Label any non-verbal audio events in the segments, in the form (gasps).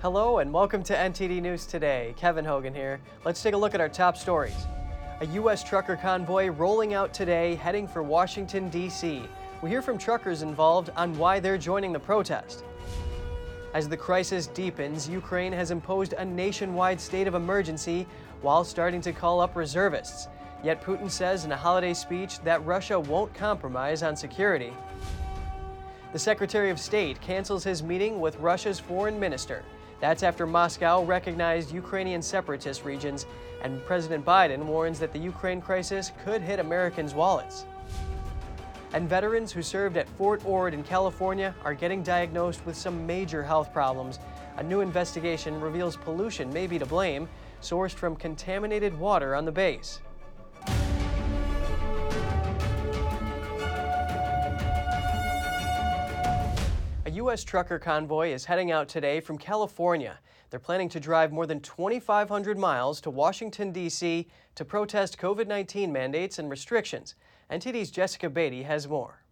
Hello and welcome to NTD News Today. Kevin Hogan here. Let's take a look at our top stories. A U.S. trucker convoy rolling out today, heading for Washington, D.C. We hear from truckers involved on why they're joining the protest. As the crisis deepens, Ukraine has imposed a nationwide state of emergency while starting to call up reservists. Yet Putin says in a holiday speech that Russia won't compromise on security. The Secretary of State cancels his meeting with Russia's foreign minister. That's after Moscow recognized Ukrainian separatist regions, and President Biden warns that the Ukraine crisis could hit Americans' wallets. And veterans who served at Fort Ord in California are getting diagnosed with some major health problems. A new investigation reveals pollution may be to blame, sourced from contaminated water on the base. U.S. trucker convoy is heading out today from California. They're planning to drive more than 2,500 miles to Washington, D.C. to protest COVID 19 mandates and restrictions. NTD's Jessica Beatty has more.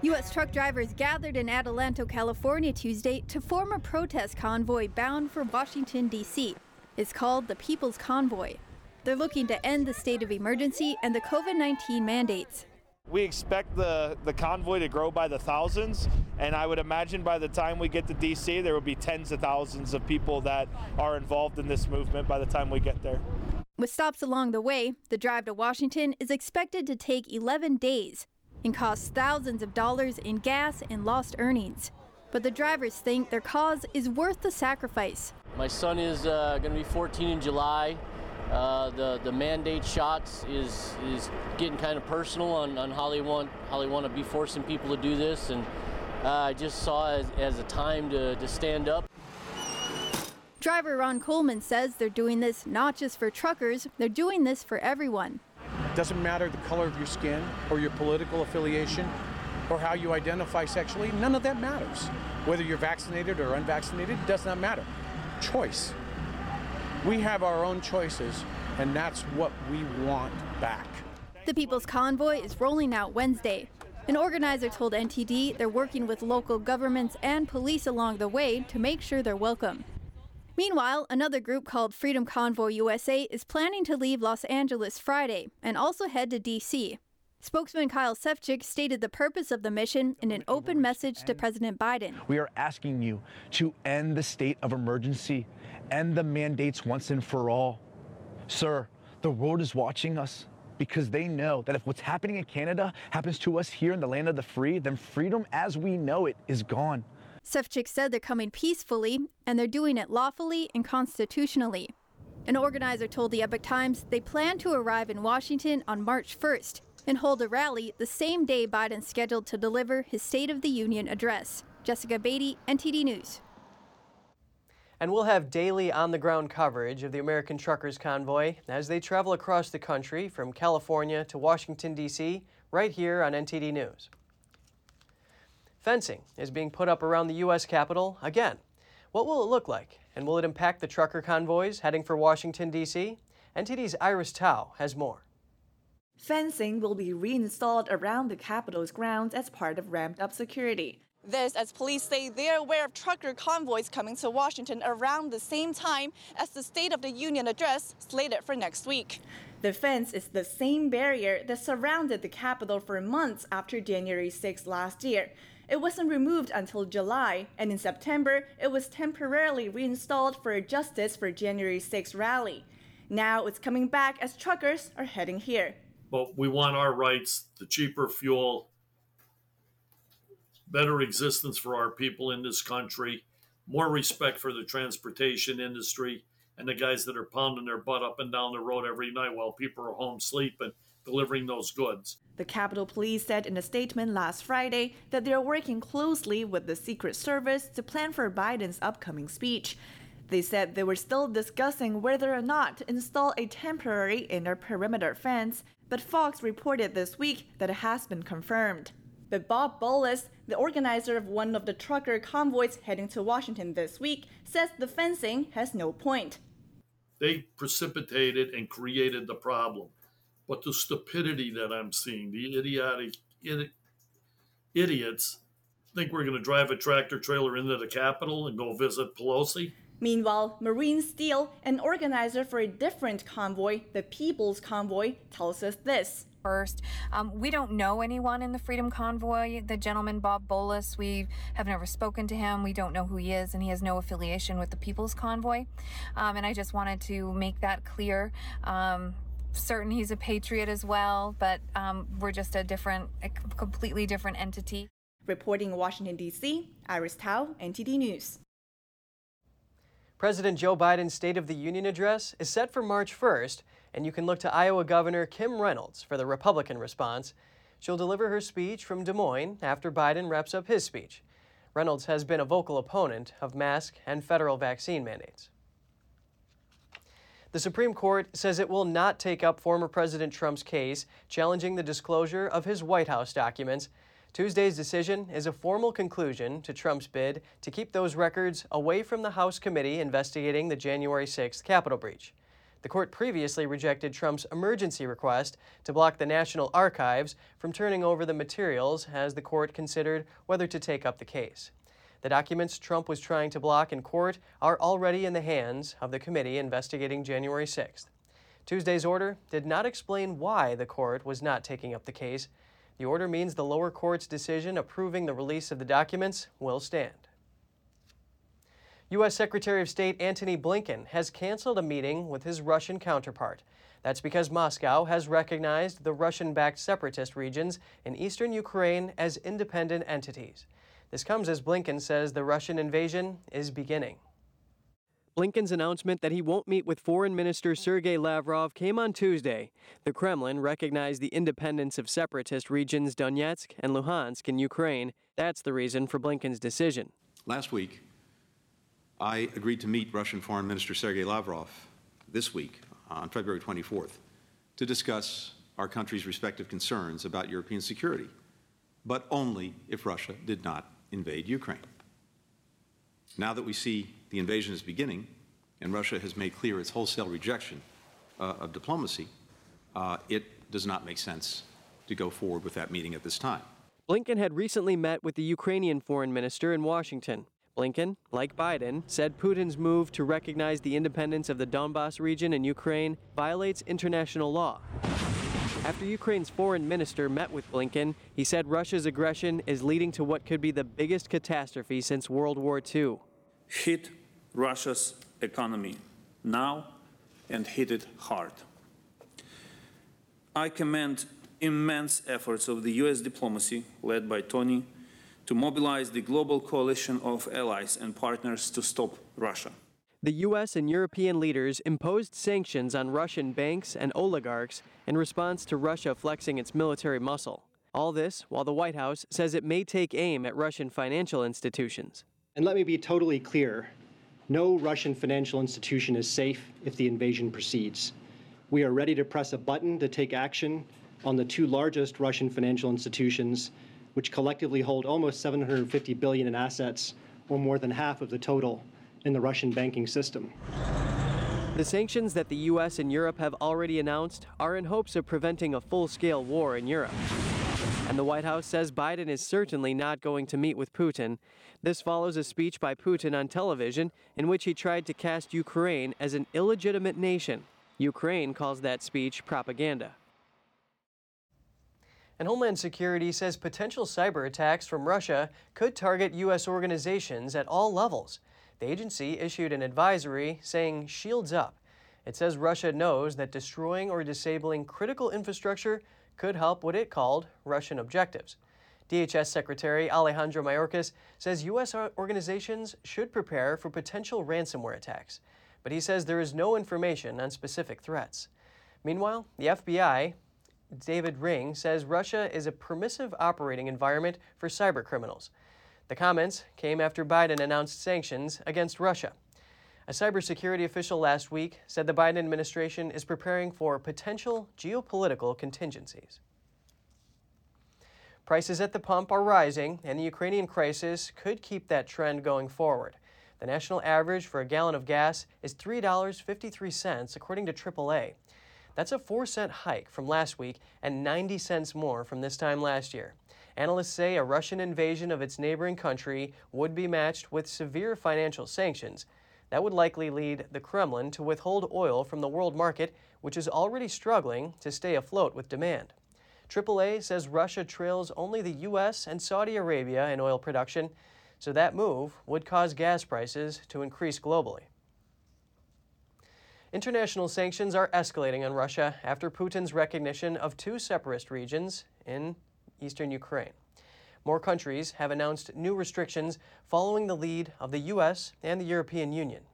U.S. truck drivers gathered in Adelanto, California Tuesday to form a protest convoy bound for Washington, D.C. It's called the People's Convoy. They're looking to end the state of emergency and the COVID 19 mandates. We expect the, the convoy to grow by the thousands, and I would imagine by the time we get to DC, there will be tens of thousands of people that are involved in this movement by the time we get there. With stops along the way, the drive to Washington is expected to take 11 days and cost thousands of dollars in gas and lost earnings. But the drivers think their cause is worth the sacrifice. My son is uh, going to be 14 in July. Uh, the the mandate shots is is getting kind of personal on, on how they want how they want to be forcing people to do this, and uh, I just saw it as, as a time to, to stand up. Driver Ron Coleman says they're doing this not just for truckers, they're doing this for everyone. It doesn't matter the color of your skin or your political affiliation or how you identify sexually, none of that matters. Whether you're vaccinated or unvaccinated does not matter. Choice. We have our own choices, and that's what we want back. The People's Convoy is rolling out Wednesday. An organizer told NTD they're working with local governments and police along the way to make sure they're welcome. Meanwhile, another group called Freedom Convoy USA is planning to leave Los Angeles Friday and also head to D.C. Spokesman Kyle Sefcik stated the purpose of the mission in an open message to President Biden. We are asking you to end the state of emergency end the mandates once and for all. Sir, the world is watching us because they know that if what's happening in Canada happens to us here in the land of the free, then freedom as we know it is gone. Sefcik said they're coming peacefully and they're doing it lawfully and constitutionally. An organizer told the Epoch Times they plan to arrive in Washington on March 1st and hold a rally the same day Biden's scheduled to deliver his State of the Union address. Jessica Beatty, NTD News. And we'll have daily on the ground coverage of the American Truckers Convoy as they travel across the country from California to Washington, D.C., right here on NTD News. Fencing is being put up around the U.S. Capitol again. What will it look like? And will it impact the trucker convoys heading for Washington, D.C.? NTD's Iris Tao has more. Fencing will be reinstalled around the Capitol's grounds as part of ramped up security. This as police say they are aware of trucker convoys coming to Washington around the same time as the State of the Union address slated for next week. The fence is the same barrier that surrounded the Capitol for months after January 6 last year. It wasn't removed until July, and in September, it was temporarily reinstalled for a Justice for January 6 rally. Now it's coming back as truckers are heading here. But we want our rights, the cheaper fuel, better existence for our people in this country, more respect for the transportation industry and the guys that are pounding their butt up and down the road every night while people are home sleeping, delivering those goods. The Capitol Police said in a statement last Friday that they are working closely with the Secret Service to plan for Biden's upcoming speech. They said they were still discussing whether or not to install a temporary inner perimeter fence, but Fox reported this week that it has been confirmed. But Bob Bolus, the organizer of one of the trucker convoys heading to Washington this week, says the fencing has no point. They precipitated and created the problem. But the stupidity that I'm seeing, the idiotic idi- idiots think we're going to drive a tractor trailer into the Capitol and go visit Pelosi? Meanwhile, Maureen Steele, an organizer for a different convoy, the People's Convoy, tells us this. First, um, we don't know anyone in the Freedom Convoy. The gentleman Bob Bolus, we have never spoken to him. We don't know who he is, and he has no affiliation with the People's Convoy. Um, and I just wanted to make that clear. Um, certain he's a patriot as well, but um, we're just a different, a completely different entity. Reporting in Washington, D.C., Iris Tao, NTD News. President Joe Biden's State of the Union address is set for March 1st, and you can look to Iowa Governor Kim Reynolds for the Republican response. She'll deliver her speech from Des Moines after Biden wraps up his speech. Reynolds has been a vocal opponent of mask and federal vaccine mandates. The Supreme Court says it will not take up former President Trump's case challenging the disclosure of his White House documents. Tuesday's decision is a formal conclusion to Trump's bid to keep those records away from the House committee investigating the January 6th Capitol breach. The court previously rejected Trump's emergency request to block the National Archives from turning over the materials as the court considered whether to take up the case. The documents Trump was trying to block in court are already in the hands of the committee investigating January 6th. Tuesday's order did not explain why the court was not taking up the case. The order means the lower court's decision approving the release of the documents will stand. U.S. Secretary of State Antony Blinken has canceled a meeting with his Russian counterpart. That's because Moscow has recognized the Russian backed separatist regions in eastern Ukraine as independent entities. This comes as Blinken says the Russian invasion is beginning. Blinken's announcement that he won't meet with Foreign Minister Sergei Lavrov came on Tuesday. The Kremlin recognized the independence of separatist regions Donetsk and Luhansk in Ukraine. That's the reason for Blinken's decision. Last week, I agreed to meet Russian Foreign Minister Sergei Lavrov this week on February 24th to discuss our country's respective concerns about European security, but only if Russia did not invade Ukraine. Now that we see the invasion is beginning and Russia has made clear its wholesale rejection uh, of diplomacy, uh, it does not make sense to go forward with that meeting at this time. Blinken had recently met with the Ukrainian foreign minister in Washington. Blinken, like Biden, said Putin's move to recognize the independence of the Donbass region in Ukraine violates international law. After Ukraine's foreign minister met with Blinken, he said Russia's aggression is leading to what could be the biggest catastrophe since World War II hit Russia's economy now and hit it hard. I commend immense efforts of the US diplomacy led by Tony to mobilize the global coalition of allies and partners to stop Russia. The U.S. and European leaders imposed sanctions on Russian banks and oligarchs in response to Russia flexing its military muscle. All this while the White House says it may take aim at Russian financial institutions. And let me be totally clear no Russian financial institution is safe if the invasion proceeds. We are ready to press a button to take action on the two largest Russian financial institutions, which collectively hold almost 750 billion in assets, or more than half of the total in the Russian banking system. The sanctions that the U.S. and Europe have already announced are in hopes of preventing a full scale war in Europe. And the White House says Biden is certainly not going to meet with Putin. This follows a speech by Putin on television in which he tried to cast Ukraine as an illegitimate nation. Ukraine calls that speech propaganda. And Homeland Security says potential cyber attacks from Russia could target U.S. organizations at all levels. The agency issued an advisory saying shields up. It says Russia knows that destroying or disabling critical infrastructure could help what it called Russian objectives. DHS Secretary Alejandro Mayorkas says U.S. organizations should prepare for potential ransomware attacks, but he says there is no information on specific threats. Meanwhile, the FBI, David Ring, says Russia is a permissive operating environment for cybercriminals. The comments came after Biden announced sanctions against Russia. A cybersecurity official last week said the Biden administration is preparing for potential geopolitical contingencies. Prices at the pump are rising, and the Ukrainian crisis could keep that trend going forward. The national average for a gallon of gas is $3.53, according to AAA. That's a 4 cent hike from last week and 90 cents more from this time last year. Analysts say a Russian invasion of its neighboring country would be matched with severe financial sanctions. That would likely lead the Kremlin to withhold oil from the world market, which is already struggling to stay afloat with demand. AAA says Russia trails only the U.S. and Saudi Arabia in oil production, so that move would cause gas prices to increase globally. International sanctions are escalating on Russia after Putin's recognition of two separatist regions in eastern Ukraine. More countries have announced new restrictions following the lead of the U.S. and the European Union.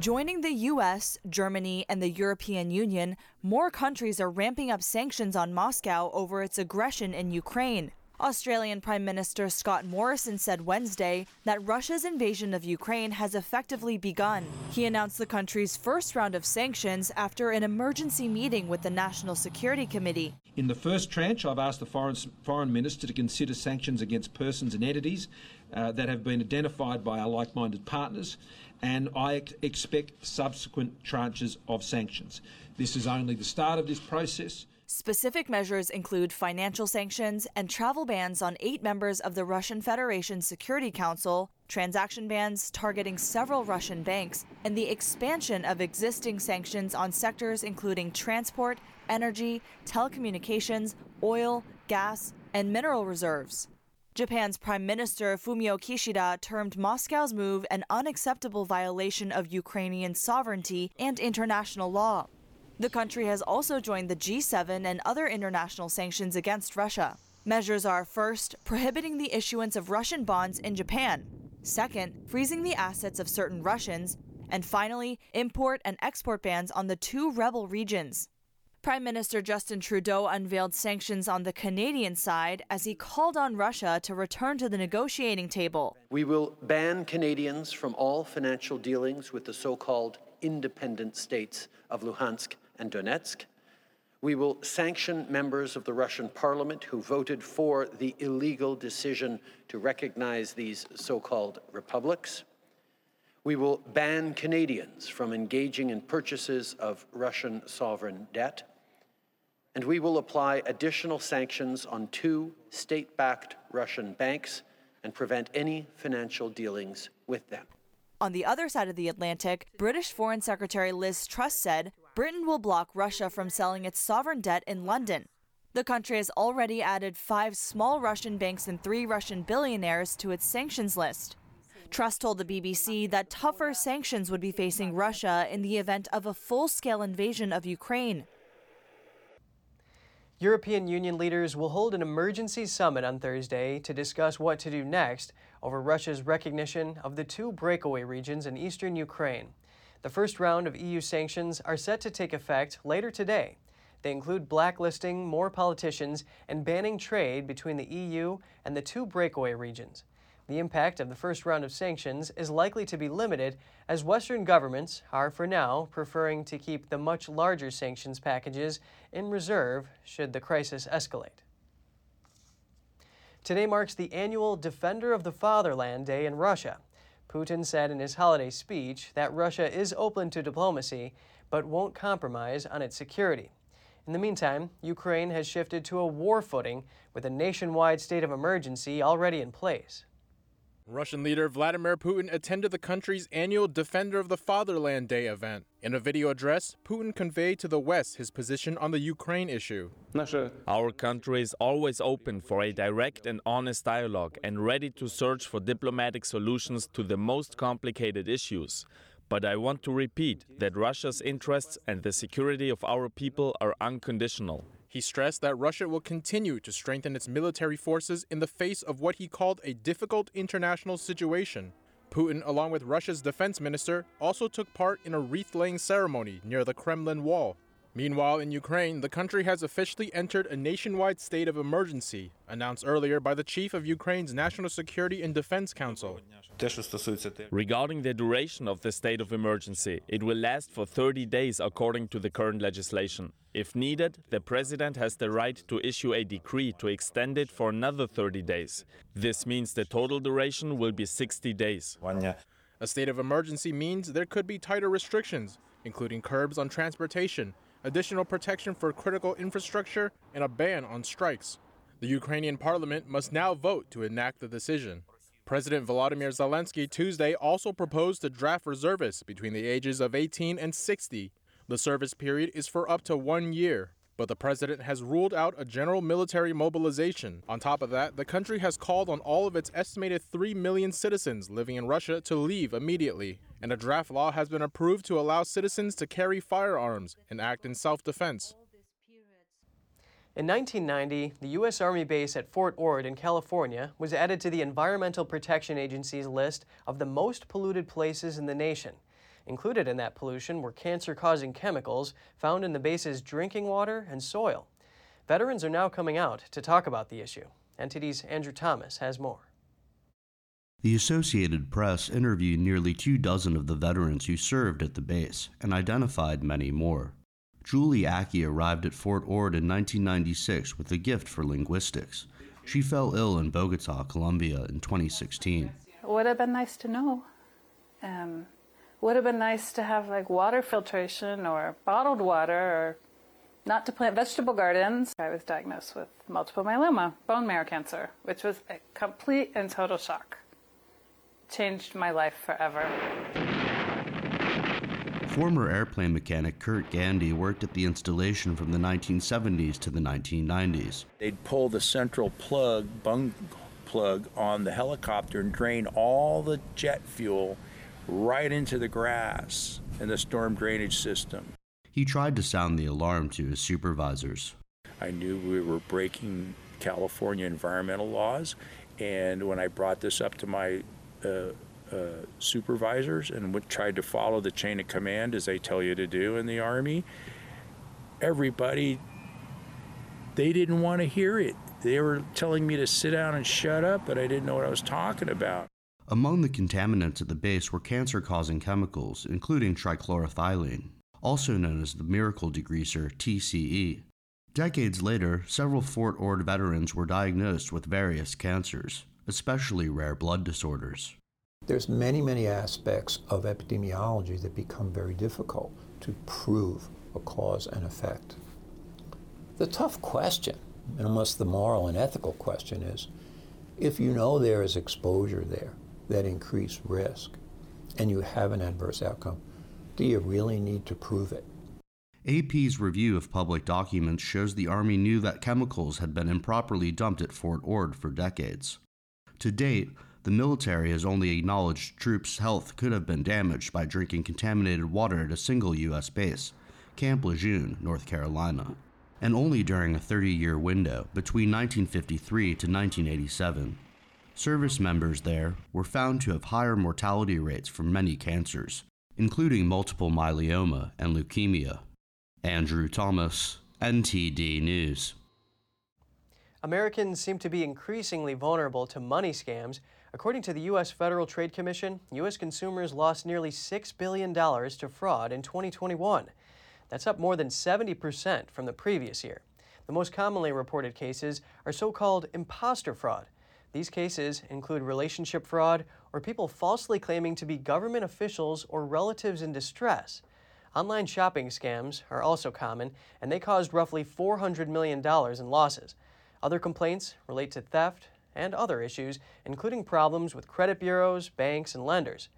Joining the US, Germany, and the European Union, more countries are ramping up sanctions on Moscow over its aggression in Ukraine. Australian Prime Minister Scott Morrison said Wednesday that Russia's invasion of Ukraine has effectively begun. He announced the country's first round of sanctions after an emergency meeting with the National Security Committee. In the first tranche, I've asked the foreign, foreign minister to consider sanctions against persons and entities uh, that have been identified by our like minded partners, and I ex- expect subsequent tranches of sanctions. This is only the start of this process. Specific measures include financial sanctions and travel bans on eight members of the Russian Federation Security Council, transaction bans targeting several Russian banks, and the expansion of existing sanctions on sectors including transport, energy, telecommunications, oil, gas, and mineral reserves. Japan's Prime Minister Fumio Kishida termed Moscow's move an unacceptable violation of Ukrainian sovereignty and international law. The country has also joined the G7 and other international sanctions against Russia. Measures are first, prohibiting the issuance of Russian bonds in Japan, second, freezing the assets of certain Russians, and finally, import and export bans on the two rebel regions. Prime Minister Justin Trudeau unveiled sanctions on the Canadian side as he called on Russia to return to the negotiating table. We will ban Canadians from all financial dealings with the so called independent states of Luhansk and Donetsk. We will sanction members of the Russian parliament who voted for the illegal decision to recognize these so called republics. We will ban Canadians from engaging in purchases of Russian sovereign debt. And we will apply additional sanctions on two state backed Russian banks and prevent any financial dealings with them. On the other side of the Atlantic, British Foreign Secretary Liz Truss said Britain will block Russia from selling its sovereign debt in London. The country has already added five small Russian banks and three Russian billionaires to its sanctions list. Truss told the BBC that tougher sanctions would be facing Russia in the event of a full scale invasion of Ukraine. European Union leaders will hold an emergency summit on Thursday to discuss what to do next over Russia's recognition of the two breakaway regions in eastern Ukraine. The first round of EU sanctions are set to take effect later today. They include blacklisting more politicians and banning trade between the EU and the two breakaway regions. The impact of the first round of sanctions is likely to be limited as Western governments are, for now, preferring to keep the much larger sanctions packages in reserve should the crisis escalate. Today marks the annual Defender of the Fatherland Day in Russia. Putin said in his holiday speech that Russia is open to diplomacy, but won't compromise on its security. In the meantime, Ukraine has shifted to a war footing with a nationwide state of emergency already in place. Russian leader Vladimir Putin attended the country's annual Defender of the Fatherland Day event. In a video address, Putin conveyed to the West his position on the Ukraine issue. Our country is always open for a direct and honest dialogue and ready to search for diplomatic solutions to the most complicated issues. But I want to repeat that Russia's interests and the security of our people are unconditional. He stressed that Russia will continue to strengthen its military forces in the face of what he called a difficult international situation. Putin, along with Russia's defense minister, also took part in a wreath laying ceremony near the Kremlin wall. Meanwhile, in Ukraine, the country has officially entered a nationwide state of emergency, announced earlier by the chief of Ukraine's National Security and Defense Council. Regarding the duration of the state of emergency, it will last for 30 days according to the current legislation. If needed, the president has the right to issue a decree to extend it for another 30 days. This means the total duration will be 60 days. A state of emergency means there could be tighter restrictions, including curbs on transportation, additional protection for critical infrastructure, and a ban on strikes. The Ukrainian parliament must now vote to enact the decision. President Volodymyr Zelensky Tuesday also proposed to draft reservists between the ages of 18 and 60. The service period is for up to one year, but the president has ruled out a general military mobilization. On top of that, the country has called on all of its estimated 3 million citizens living in Russia to leave immediately. And a draft law has been approved to allow citizens to carry firearms and act in self defense. In 1990, the U.S. Army base at Fort Ord in California was added to the Environmental Protection Agency's list of the most polluted places in the nation. Included in that pollution were cancer causing chemicals found in the base's drinking water and soil. Veterans are now coming out to talk about the issue. NTD's Andrew Thomas has more. The Associated Press interviewed nearly two dozen of the veterans who served at the base and identified many more. Julie Akey arrived at Fort Ord in 1996 with a gift for linguistics. She fell ill in Bogota, Colombia in 2016. It would have been nice to know. Um, would have been nice to have like water filtration or bottled water or not to plant vegetable gardens. I was diagnosed with multiple myeloma, bone marrow cancer, which was a complete and total shock. Changed my life forever. Former airplane mechanic Kurt Gandy worked at the installation from the 1970s to the 1990s. They'd pull the central plug, bung plug, on the helicopter and drain all the jet fuel right into the grass in the storm drainage system. He tried to sound the alarm to his supervisors. I knew we were breaking California environmental laws, and when I brought this up to my uh, uh, supervisors and tried to follow the chain of command as they tell you to do in the Army, everybody, they didn't want to hear it. They were telling me to sit down and shut up, but I didn't know what I was talking about. Among the contaminants at the base were cancer causing chemicals, including trichloroethylene, also known as the miracle degreaser TCE. Decades later, several Fort Ord veterans were diagnosed with various cancers, especially rare blood disorders. There's many, many aspects of epidemiology that become very difficult to prove a cause and effect. The tough question, and almost the moral and ethical question is, if you know there is exposure there that increase risk and you have an adverse outcome, do you really need to prove it? AP's review of public documents shows the Army knew that chemicals had been improperly dumped at Fort Ord for decades. To date, the military has only acknowledged troops' health could have been damaged by drinking contaminated water at a single U.S. base, Camp Lejeune, North Carolina, and only during a 30 year window between 1953 to 1987. Service members there were found to have higher mortality rates from many cancers, including multiple myeloma and leukemia. Andrew Thomas, NTD News. Americans seem to be increasingly vulnerable to money scams. According to the U.S. Federal Trade Commission, U.S. consumers lost nearly $6 billion to fraud in 2021. That's up more than 70% from the previous year. The most commonly reported cases are so called imposter fraud. These cases include relationship fraud or people falsely claiming to be government officials or relatives in distress. Online shopping scams are also common, and they caused roughly $400 million in losses. Other complaints relate to theft and other issues, including problems with credit bureaus, banks, and lenders.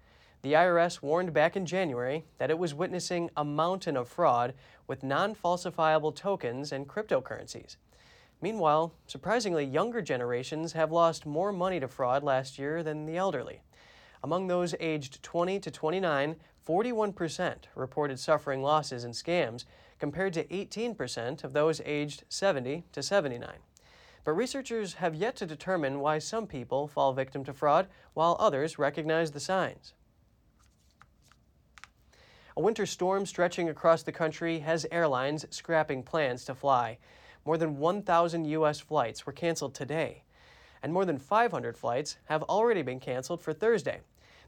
The IRS warned back in January that it was witnessing a mountain of fraud with non falsifiable tokens and cryptocurrencies. Meanwhile, surprisingly, younger generations have lost more money to fraud last year than the elderly. Among those aged 20 to 29, 41% reported suffering losses in scams, compared to 18% of those aged 70 to 79. But researchers have yet to determine why some people fall victim to fraud while others recognize the signs. A winter storm stretching across the country has airlines scrapping plans to fly. More than 1,000 U.S. flights were canceled today, and more than 500 flights have already been canceled for Thursday.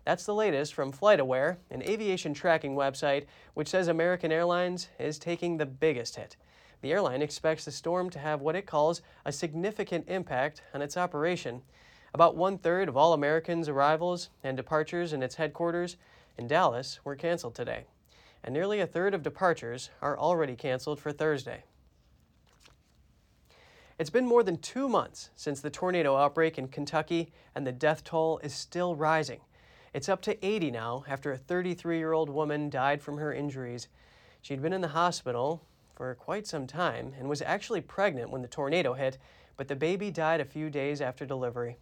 That's the latest from FlightAware, an aviation tracking website which says American Airlines is taking the biggest hit. The airline expects the storm to have what it calls a significant impact on its operation. About one third of all Americans' arrivals and departures in its headquarters in Dallas were canceled today, and nearly a third of departures are already canceled for Thursday. It's been more than two months since the tornado outbreak in Kentucky, and the death toll is still rising. It's up to 80 now after a 33 year old woman died from her injuries. She'd been in the hospital for quite some time and was actually pregnant when the tornado hit, but the baby died a few days after delivery.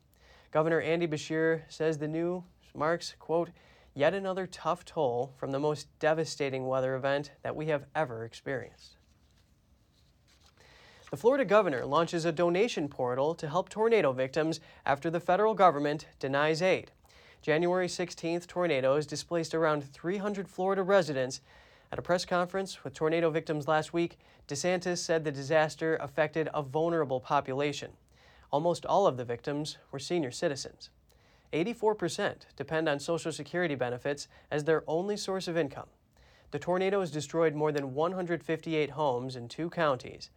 Governor Andy Beshear says the news marks, quote, yet another tough toll from the most devastating weather event that we have ever experienced. The Florida governor launches a donation portal to help tornado victims after the federal government denies aid. January 16th tornadoes displaced around 300 Florida residents. At a press conference with tornado victims last week, DeSantis said the disaster affected a vulnerable population. Almost all of the victims were senior citizens. 84% depend on Social Security benefits as their only source of income. The tornadoes destroyed more than 158 homes in two counties.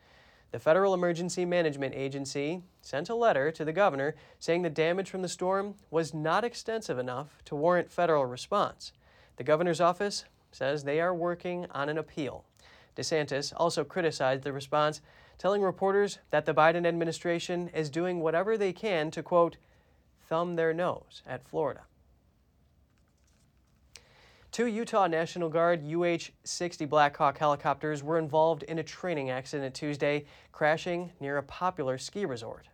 The Federal Emergency Management Agency sent a letter to the governor saying the damage from the storm was not extensive enough to warrant federal response. The governor's office says they are working on an appeal. DeSantis also criticized the response, telling reporters that the Biden administration is doing whatever they can to, quote, thumb their nose at Florida. Two Utah National Guard UH 60 Black Hawk helicopters were involved in a training accident Tuesday, crashing near a popular ski resort.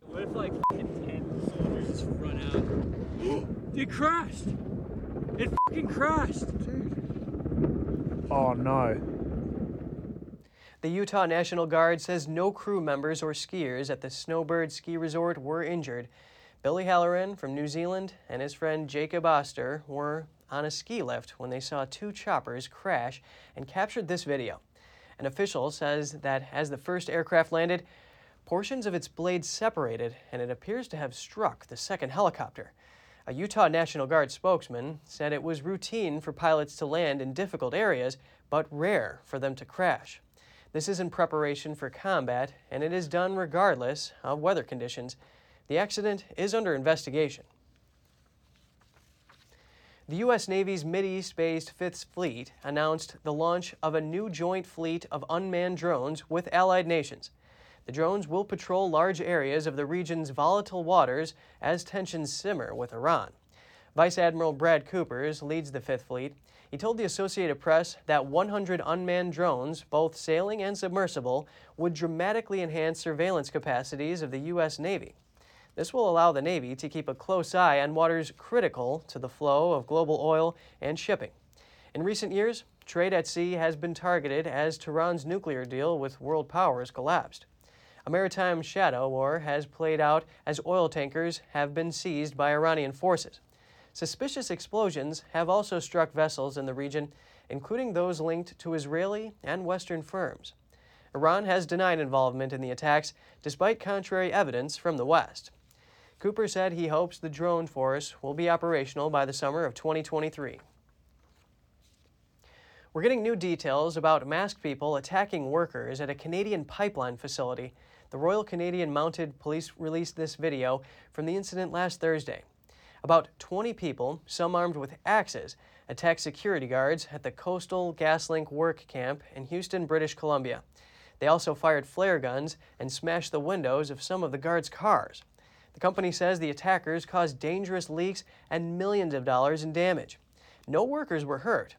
What if, like, 10 soldiers just run out? (gasps) it crashed! It fucking crashed! Oh no. The Utah National Guard says no crew members or skiers at the Snowbird Ski Resort were injured. Billy Halloran from New Zealand and his friend Jacob Oster were on a ski lift when they saw two choppers crash and captured this video. An official says that as the first aircraft landed, portions of its blades separated and it appears to have struck the second helicopter. A Utah National Guard spokesman said it was routine for pilots to land in difficult areas, but rare for them to crash. This is in preparation for combat, and it is done regardless of weather conditions. The accident is under investigation. The U.S. Navy's Mideast based Fifth Fleet announced the launch of a new joint fleet of unmanned drones with allied nations. The drones will patrol large areas of the region's volatile waters as tensions simmer with Iran. Vice Admiral Brad Coopers leads the Fifth Fleet. He told the Associated Press that 100 unmanned drones, both sailing and submersible, would dramatically enhance surveillance capacities of the U.S. Navy. This will allow the Navy to keep a close eye on waters critical to the flow of global oil and shipping. In recent years, trade at sea has been targeted as Tehran's nuclear deal with world powers collapsed. A maritime shadow war has played out as oil tankers have been seized by Iranian forces. Suspicious explosions have also struck vessels in the region, including those linked to Israeli and Western firms. Iran has denied involvement in the attacks, despite contrary evidence from the West. Cooper said he hopes the drone force will be operational by the summer of 2023. We're getting new details about masked people attacking workers at a Canadian pipeline facility. The Royal Canadian Mounted Police released this video from the incident last Thursday. About 20 people, some armed with axes, attacked security guards at the Coastal GasLink work camp in Houston, British Columbia. They also fired flare guns and smashed the windows of some of the guards' cars. The company says the attackers caused dangerous leaks and millions of dollars in damage. No workers were hurt.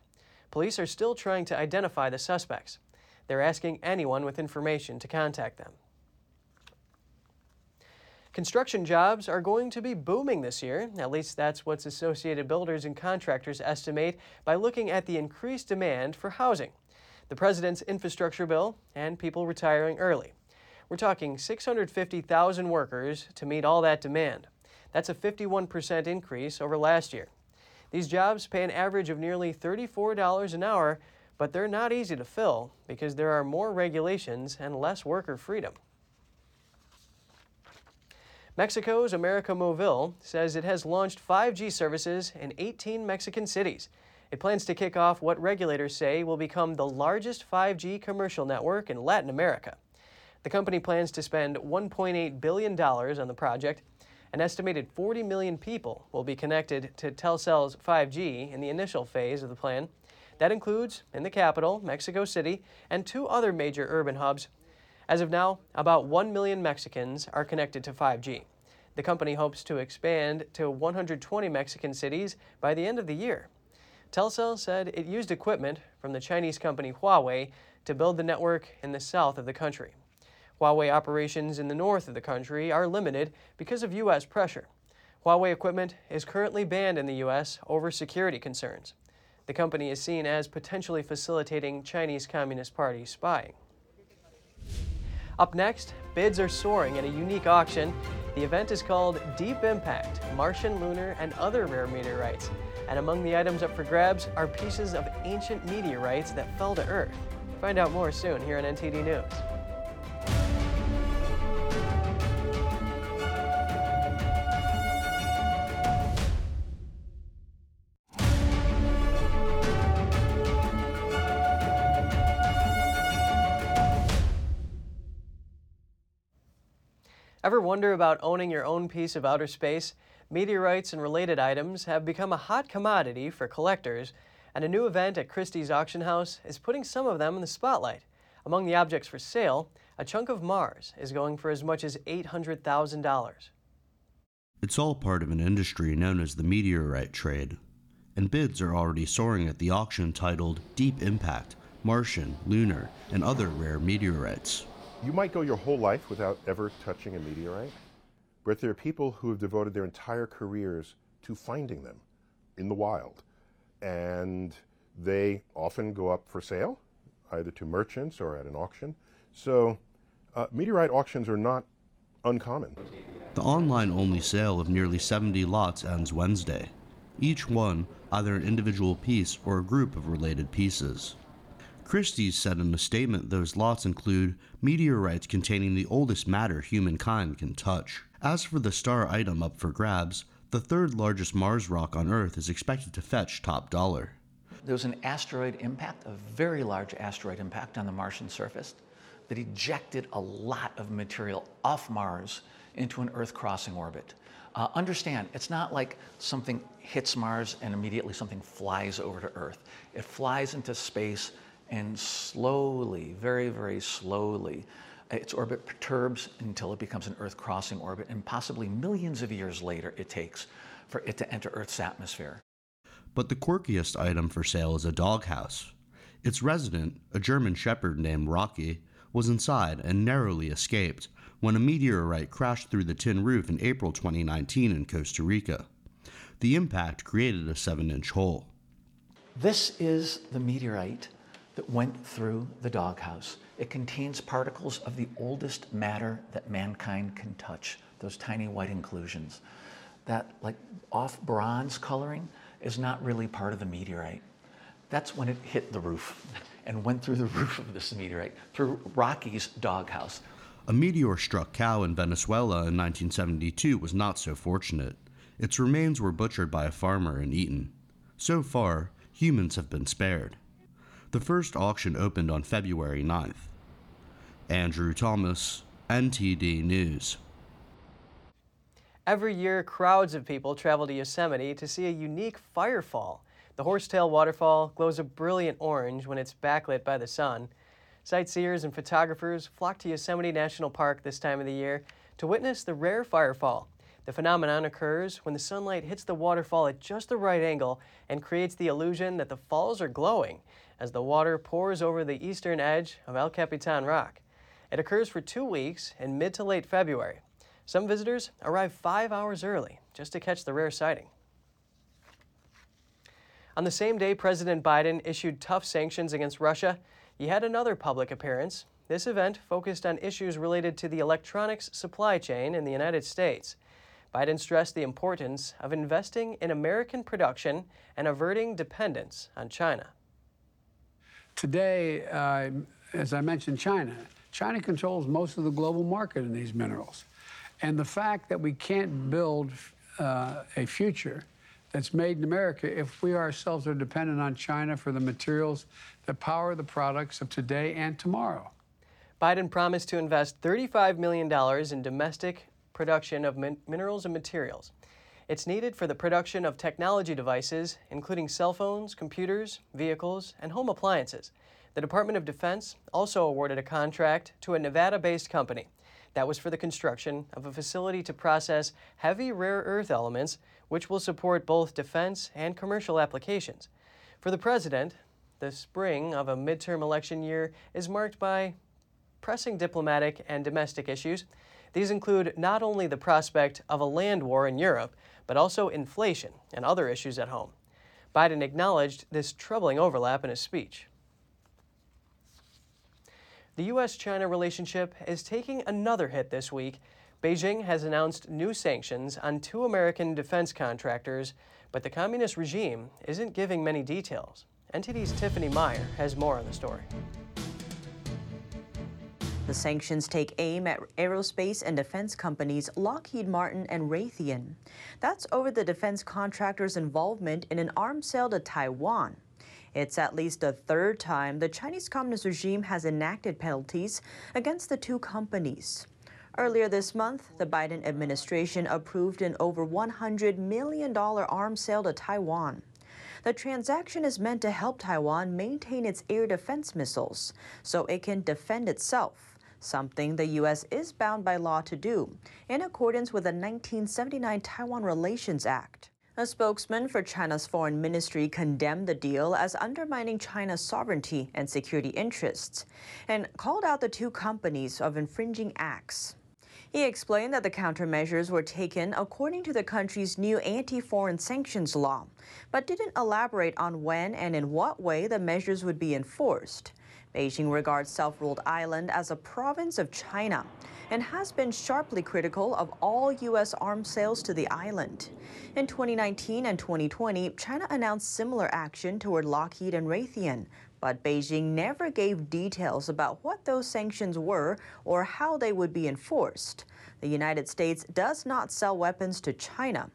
Police are still trying to identify the suspects. They're asking anyone with information to contact them. Construction jobs are going to be booming this year. At least that's what Associated Builders and Contractors estimate by looking at the increased demand for housing, the president's infrastructure bill, and people retiring early. We're talking 650,000 workers to meet all that demand. That's a 51% increase over last year. These jobs pay an average of nearly $34 an hour, but they're not easy to fill because there are more regulations and less worker freedom. Mexico's America Movil says it has launched 5G services in 18 Mexican cities. It plans to kick off what regulators say will become the largest 5G commercial network in Latin America. The company plans to spend $1.8 billion on the project. An estimated 40 million people will be connected to Telcel's 5G in the initial phase of the plan. That includes in the capital, Mexico City, and two other major urban hubs. As of now, about 1 million Mexicans are connected to 5G. The company hopes to expand to 120 Mexican cities by the end of the year. Telcel said it used equipment from the Chinese company Huawei to build the network in the south of the country. Huawei operations in the north of the country are limited because of U.S. pressure. Huawei equipment is currently banned in the U.S. over security concerns. The company is seen as potentially facilitating Chinese Communist Party spying. Up next, bids are soaring at a unique auction. The event is called Deep Impact Martian, Lunar, and Other Rare Meteorites. And among the items up for grabs are pieces of ancient meteorites that fell to Earth. Find out more soon here on NTD News. Ever wonder about owning your own piece of outer space? Meteorites and related items have become a hot commodity for collectors, and a new event at Christie's Auction House is putting some of them in the spotlight. Among the objects for sale, a chunk of Mars is going for as much as $800,000. It's all part of an industry known as the meteorite trade, and bids are already soaring at the auction titled Deep Impact Martian, Lunar, and Other Rare Meteorites. You might go your whole life without ever touching a meteorite, but there are people who have devoted their entire careers to finding them in the wild. And they often go up for sale, either to merchants or at an auction. So, uh, meteorite auctions are not uncommon. The online only sale of nearly 70 lots ends Wednesday, each one either an individual piece or a group of related pieces. Christie's said in a statement those lots include meteorites containing the oldest matter humankind can touch. As for the star item up for grabs, the third largest Mars rock on Earth is expected to fetch top dollar. There was an asteroid impact, a very large asteroid impact on the Martian surface that ejected a lot of material off Mars into an Earth crossing orbit. Uh, understand, it's not like something hits Mars and immediately something flies over to Earth. It flies into space and slowly, very, very slowly, its orbit perturbs until it becomes an Earth crossing orbit, and possibly millions of years later it takes for it to enter Earth's atmosphere. But the quirkiest item for sale is a doghouse. Its resident, a German shepherd named Rocky, was inside and narrowly escaped when a meteorite crashed through the tin roof in April 2019 in Costa Rica. The impact created a 7 inch hole. This is the meteorite that went through the doghouse. It contains particles of the oldest matter that mankind can touch, those tiny white inclusions. That, like off bronze coloring, is not really part of the meteorite. That's when it hit the roof (laughs) and went through the roof of this meteorite, through Rocky's doghouse. A meteor struck cow in Venezuela in 1972 was not so fortunate. Its remains were butchered by a farmer and eaten. So far, humans have been spared. The first auction opened on February 9th. Andrew Thomas, NTD News. Every year, crowds of people travel to Yosemite to see a unique firefall. The Horsetail Waterfall glows a brilliant orange when it's backlit by the sun. Sightseers and photographers flock to Yosemite National Park this time of the year to witness the rare firefall. The phenomenon occurs when the sunlight hits the waterfall at just the right angle and creates the illusion that the falls are glowing as the water pours over the eastern edge of El Capitan Rock. It occurs for two weeks in mid to late February. Some visitors arrive five hours early just to catch the rare sighting. On the same day President Biden issued tough sanctions against Russia, he had another public appearance. This event focused on issues related to the electronics supply chain in the United States. Biden stressed the importance of investing in American production and averting dependence on China. Today, uh, as I mentioned, China. China controls most of the global market in these minerals. And the fact that we can't build uh, a future that's made in America if we ourselves are dependent on China for the materials that power the products of today and tomorrow. Biden promised to invest $35 million in domestic production of min- minerals and materials. It's needed for the production of technology devices, including cell phones, computers, vehicles, and home appliances. The Department of Defense also awarded a contract to a Nevada based company. That was for the construction of a facility to process heavy rare earth elements, which will support both defense and commercial applications. For the president, the spring of a midterm election year is marked by pressing diplomatic and domestic issues. These include not only the prospect of a land war in Europe, but also inflation and other issues at home. Biden acknowledged this troubling overlap in his speech. The U.S. China relationship is taking another hit this week. Beijing has announced new sanctions on two American defense contractors, but the communist regime isn't giving many details. NTD's Tiffany Meyer has more on the story. The sanctions take aim at aerospace and defense companies Lockheed Martin and Raytheon. That's over the defense contractors' involvement in an arms sale to Taiwan. It's at least the third time the Chinese Communist regime has enacted penalties against the two companies. Earlier this month, the Biden administration approved an over $100 million arms sale to Taiwan. The transaction is meant to help Taiwan maintain its air defense missiles so it can defend itself something the U.S. is bound by law to do, in accordance with the 1979 Taiwan Relations Act. A spokesman for China's foreign ministry condemned the deal as undermining China's sovereignty and security interests and called out the two companies of infringing acts. He explained that the countermeasures were taken according to the country's new anti foreign sanctions law, but didn't elaborate on when and in what way the measures would be enforced. Beijing regards self ruled island as a province of China and has been sharply critical of all U.S. arms sales to the island. In 2019 and 2020, China announced similar action toward Lockheed and Raytheon, but Beijing never gave details about what those sanctions were or how they would be enforced. The United States does not sell weapons to China.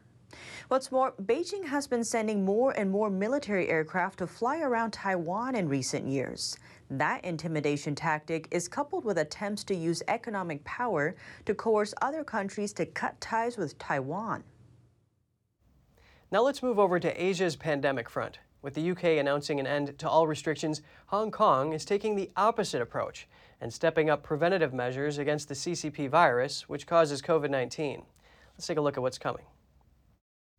What's more, Beijing has been sending more and more military aircraft to fly around Taiwan in recent years. That intimidation tactic is coupled with attempts to use economic power to coerce other countries to cut ties with Taiwan. Now let's move over to Asia's pandemic front. With the UK announcing an end to all restrictions, Hong Kong is taking the opposite approach and stepping up preventative measures against the CCP virus, which causes COVID 19. Let's take a look at what's coming.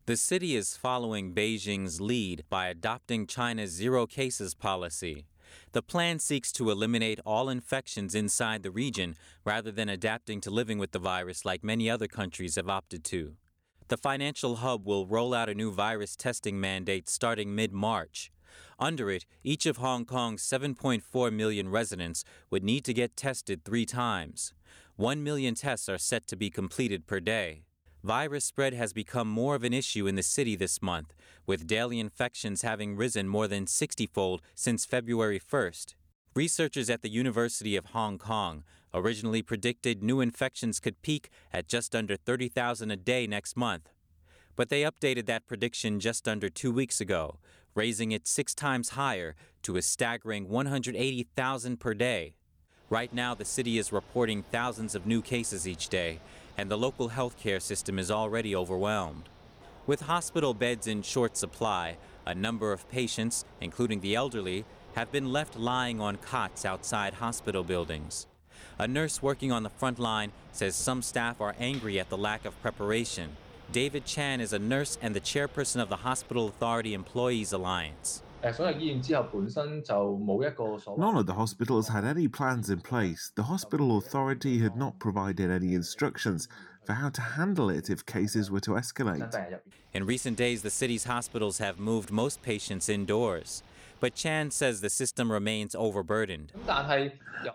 The city is following Beijing's lead by adopting China's zero cases policy. The plan seeks to eliminate all infections inside the region rather than adapting to living with the virus like many other countries have opted to. The financial hub will roll out a new virus testing mandate starting mid March. Under it, each of Hong Kong's 7.4 million residents would need to get tested three times. One million tests are set to be completed per day. Virus spread has become more of an issue in the city this month, with daily infections having risen more than 60 fold since February 1st. Researchers at the University of Hong Kong originally predicted new infections could peak at just under 30,000 a day next month. But they updated that prediction just under two weeks ago, raising it six times higher to a staggering 180,000 per day. Right now, the city is reporting thousands of new cases each day, and the local healthcare system is already overwhelmed. With hospital beds in short supply, a number of patients, including the elderly, have been left lying on cots outside hospital buildings. A nurse working on the front line says some staff are angry at the lack of preparation. David Chan is a nurse and the chairperson of the Hospital Authority Employees Alliance. None of the hospitals had any plans in place. The hospital authority had not provided any instructions for how to handle it if cases were to escalate. In recent days, the city's hospitals have moved most patients indoors. But Chan says the system remains overburdened.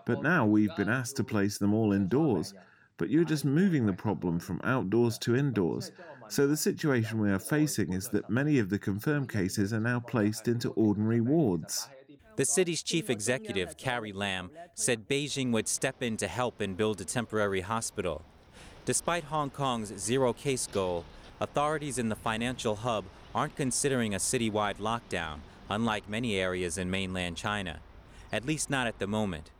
But now we've been asked to place them all indoors. But you're just moving the problem from outdoors to indoors. So the situation we are facing is that many of the confirmed cases are now placed into ordinary wards. The city's chief executive, Carrie Lam, said Beijing would step in to help and build a temporary hospital. Despite Hong Kong's zero case goal, authorities in the financial hub aren't considering a citywide lockdown, unlike many areas in mainland China. At least not at the moment.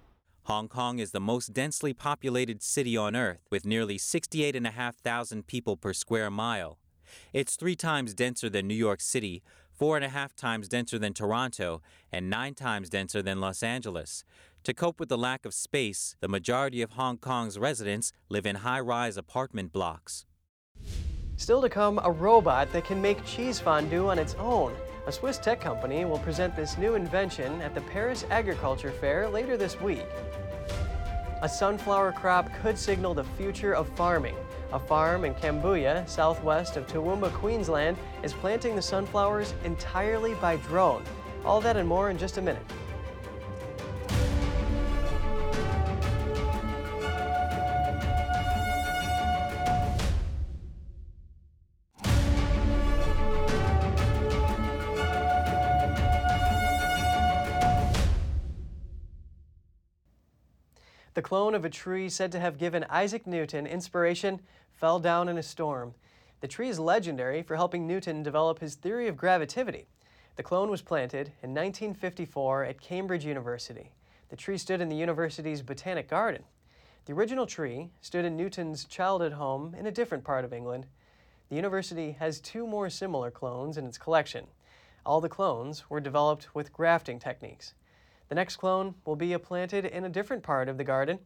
Hong Kong is the most densely populated city on Earth, with nearly 68,500 people per square mile. It's three times denser than New York City, four and a half times denser than Toronto and nine times denser than Los Angeles. To cope with the lack of space, the majority of Hong Kong's residents live in high rise apartment blocks. Still to come, a robot that can make cheese fondue on its own. A Swiss tech company will present this new invention at the Paris Agriculture Fair later this week. A sunflower crop could signal the future of farming. A farm in Cambooya, southwest of Toowoomba, Queensland, is planting the sunflowers entirely by drone. All that and more in just a minute. The clone of a tree said to have given Isaac Newton inspiration fell down in a storm. The tree is legendary for helping Newton develop his theory of gravitativity. The clone was planted in 1954 at Cambridge University. The tree stood in the university's botanic garden. The original tree stood in Newton's childhood home in a different part of England. The university has two more similar clones in its collection. All the clones were developed with grafting techniques. The next clone will be planted in a different part of the garden.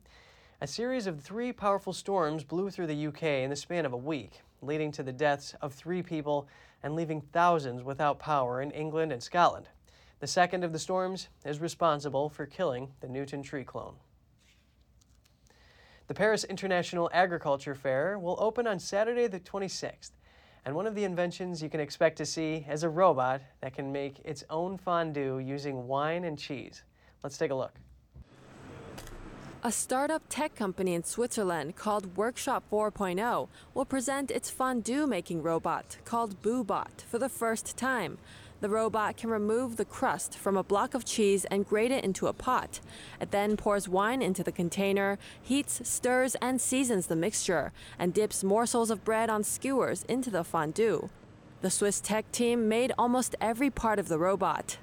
A series of three powerful storms blew through the UK in the span of a week, leading to the deaths of three people and leaving thousands without power in England and Scotland. The second of the storms is responsible for killing the Newton tree clone. The Paris International Agriculture Fair will open on Saturday, the 26th. And one of the inventions you can expect to see is a robot that can make its own fondue using wine and cheese. Let's take a look. A startup tech company in Switzerland called Workshop 4.0 will present its fondue making robot called BooBot for the first time. The robot can remove the crust from a block of cheese and grate it into a pot. It then pours wine into the container, heats, stirs, and seasons the mixture, and dips morsels of bread on skewers into the fondue. The Swiss tech team made almost every part of the robot.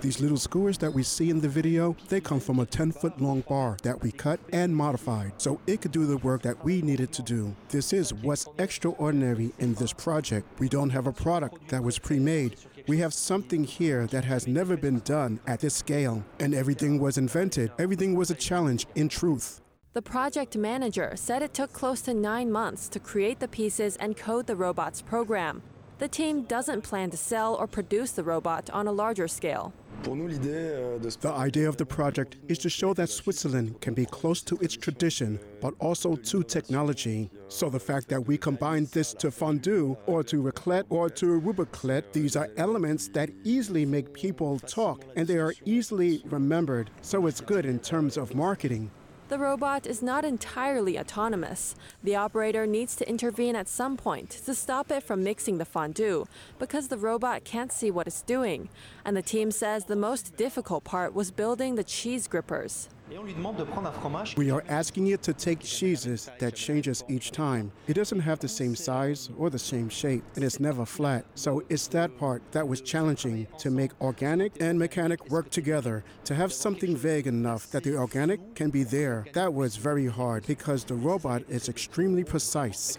These little skewers that we see in the video, they come from a 10 foot long bar that we cut and modified so it could do the work that we needed to do. This is what's extraordinary in this project. We don't have a product that was pre made. We have something here that has never been done at this scale, and everything was invented. Everything was a challenge in truth. The project manager said it took close to nine months to create the pieces and code the robot's program. The team doesn't plan to sell or produce the robot on a larger scale. The idea of the project is to show that Switzerland can be close to its tradition, but also to technology. So the fact that we combine this to fondue, or to raclette, or to rubaclette, these are elements that easily make people talk, and they are easily remembered. So it's good in terms of marketing. The robot is not entirely autonomous. The operator needs to intervene at some point to stop it from mixing the fondue because the robot can't see what it's doing. And the team says the most difficult part was building the cheese grippers. We are asking it to take cheeses that changes each time. It doesn't have the same size or the same shape, and it's never flat. So it's that part that was challenging to make organic and mechanic work together, to have something vague enough that the organic can be there. That was very hard because the robot is extremely precise.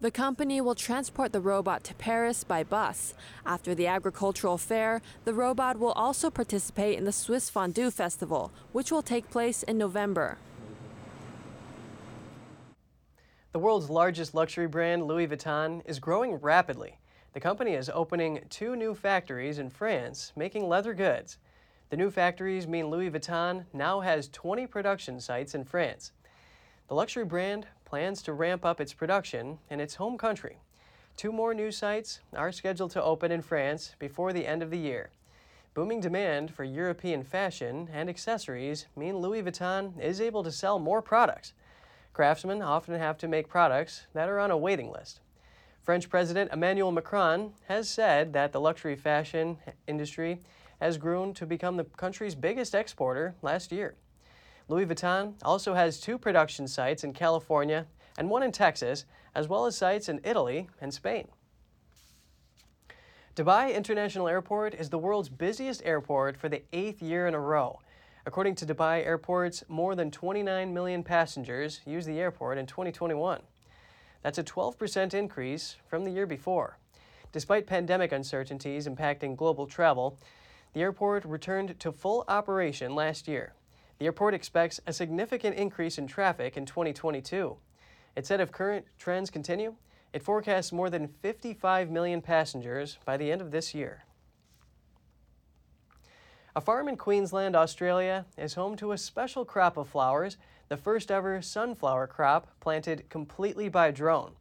The company will transport the robot to Paris by bus. After the agricultural fair, the robot will also participate in the Swiss Fondue Festival, which will take place in November. The world's largest luxury brand, Louis Vuitton, is growing rapidly. The company is opening two new factories in France making leather goods. The new factories mean Louis Vuitton now has 20 production sites in France. The luxury brand plans to ramp up its production in its home country. Two more new sites are scheduled to open in France before the end of the year. Booming demand for European fashion and accessories mean Louis Vuitton is able to sell more products. Craftsmen often have to make products that are on a waiting list. French President Emmanuel Macron has said that the luxury fashion industry has grown to become the country's biggest exporter last year. Louis Vuitton also has two production sites in California and one in Texas, as well as sites in Italy and Spain. Dubai International Airport is the world's busiest airport for the eighth year in a row. According to Dubai Airports, more than 29 million passengers used the airport in 2021. That's a 12% increase from the year before. Despite pandemic uncertainties impacting global travel, the airport returned to full operation last year. The airport expects a significant increase in traffic in 2022. It said if current trends continue, it forecasts more than 55 million passengers by the end of this year. A farm in Queensland, Australia is home to a special crop of flowers, the first ever sunflower crop planted completely by drone.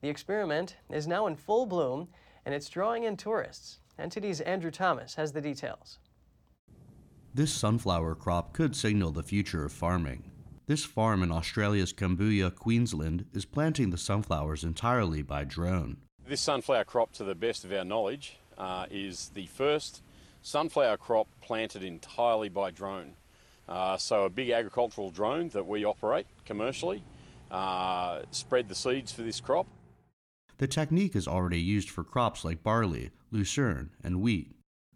The experiment is now in full bloom and it's drawing in tourists. NTD's Andrew Thomas has the details. This sunflower crop could signal the future of farming. This farm in Australia's Cambooya, Queensland, is planting the sunflowers entirely by drone. This sunflower crop, to the best of our knowledge, uh, is the first sunflower crop planted entirely by drone. Uh, so, a big agricultural drone that we operate commercially uh, spread the seeds for this crop. The technique is already used for crops like barley, lucerne, and wheat,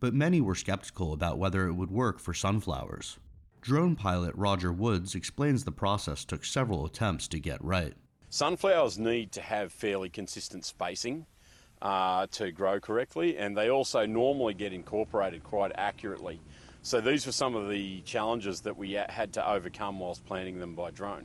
but many were skeptical about whether it would work for sunflowers. Drone pilot Roger Woods explains the process took several attempts to get right. Sunflowers need to have fairly consistent spacing uh, to grow correctly, and they also normally get incorporated quite accurately. So these were some of the challenges that we had to overcome whilst planting them by drone.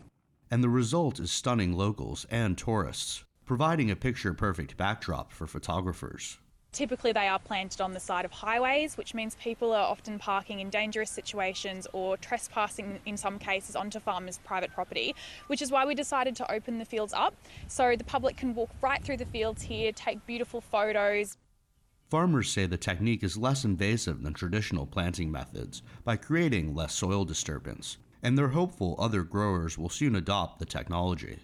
And the result is stunning locals and tourists, providing a picture perfect backdrop for photographers. Typically, they are planted on the side of highways, which means people are often parking in dangerous situations or trespassing in some cases onto farmers' private property, which is why we decided to open the fields up so the public can walk right through the fields here, take beautiful photos. Farmers say the technique is less invasive than traditional planting methods by creating less soil disturbance, and they're hopeful other growers will soon adopt the technology.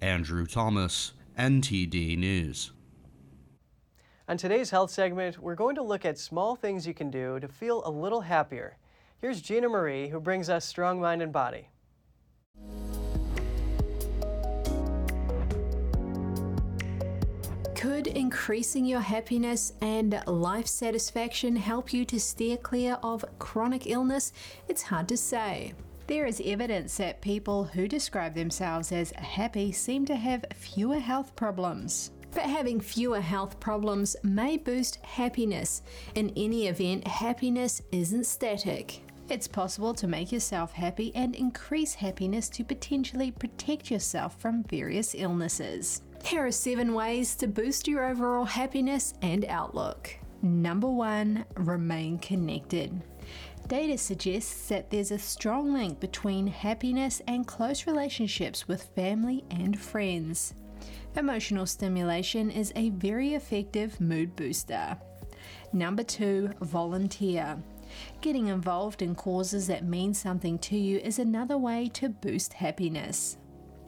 Andrew Thomas, NTD News. On today's health segment, we're going to look at small things you can do to feel a little happier. Here's Gina Marie, who brings us Strong Mind and Body. Could increasing your happiness and life satisfaction help you to steer clear of chronic illness? It's hard to say. There is evidence that people who describe themselves as happy seem to have fewer health problems. But having fewer health problems may boost happiness. In any event, happiness isn't static. It's possible to make yourself happy and increase happiness to potentially protect yourself from various illnesses. Here are seven ways to boost your overall happiness and outlook. Number one, remain connected. Data suggests that there's a strong link between happiness and close relationships with family and friends. Emotional stimulation is a very effective mood booster. Number two, volunteer. Getting involved in causes that mean something to you is another way to boost happiness.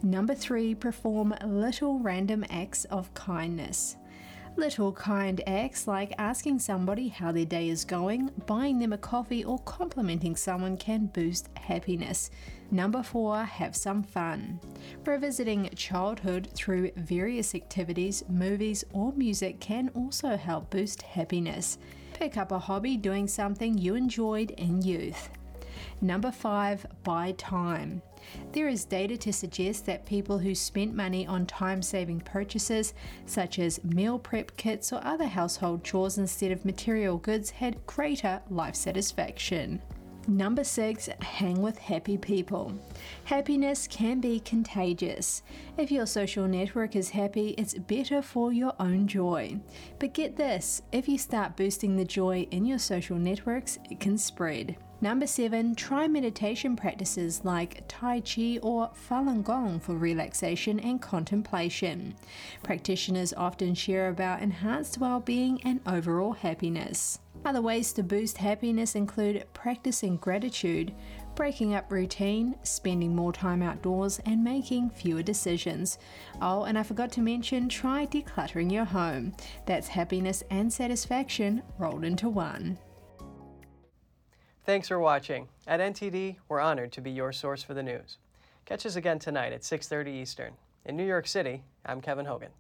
Number three, perform little random acts of kindness. Little kind acts like asking somebody how their day is going, buying them a coffee, or complimenting someone can boost happiness. Number four, have some fun. Revisiting childhood through various activities, movies, or music can also help boost happiness. Pick up a hobby doing something you enjoyed in youth. Number five, buy time. There is data to suggest that people who spent money on time saving purchases, such as meal prep kits or other household chores instead of material goods, had greater life satisfaction. Number six, hang with happy people. Happiness can be contagious. If your social network is happy, it's better for your own joy. But get this if you start boosting the joy in your social networks, it can spread. Number seven, try meditation practices like Tai Chi or Falun Gong for relaxation and contemplation. Practitioners often share about enhanced well being and overall happiness. Other ways to boost happiness include practicing gratitude, breaking up routine, spending more time outdoors, and making fewer decisions. Oh, and I forgot to mention try decluttering your home. That's happiness and satisfaction rolled into one. Thanks for watching. At NTD, we're honored to be your source for the news. Catch us again tonight at 6:30 Eastern. In New York City, I'm Kevin Hogan.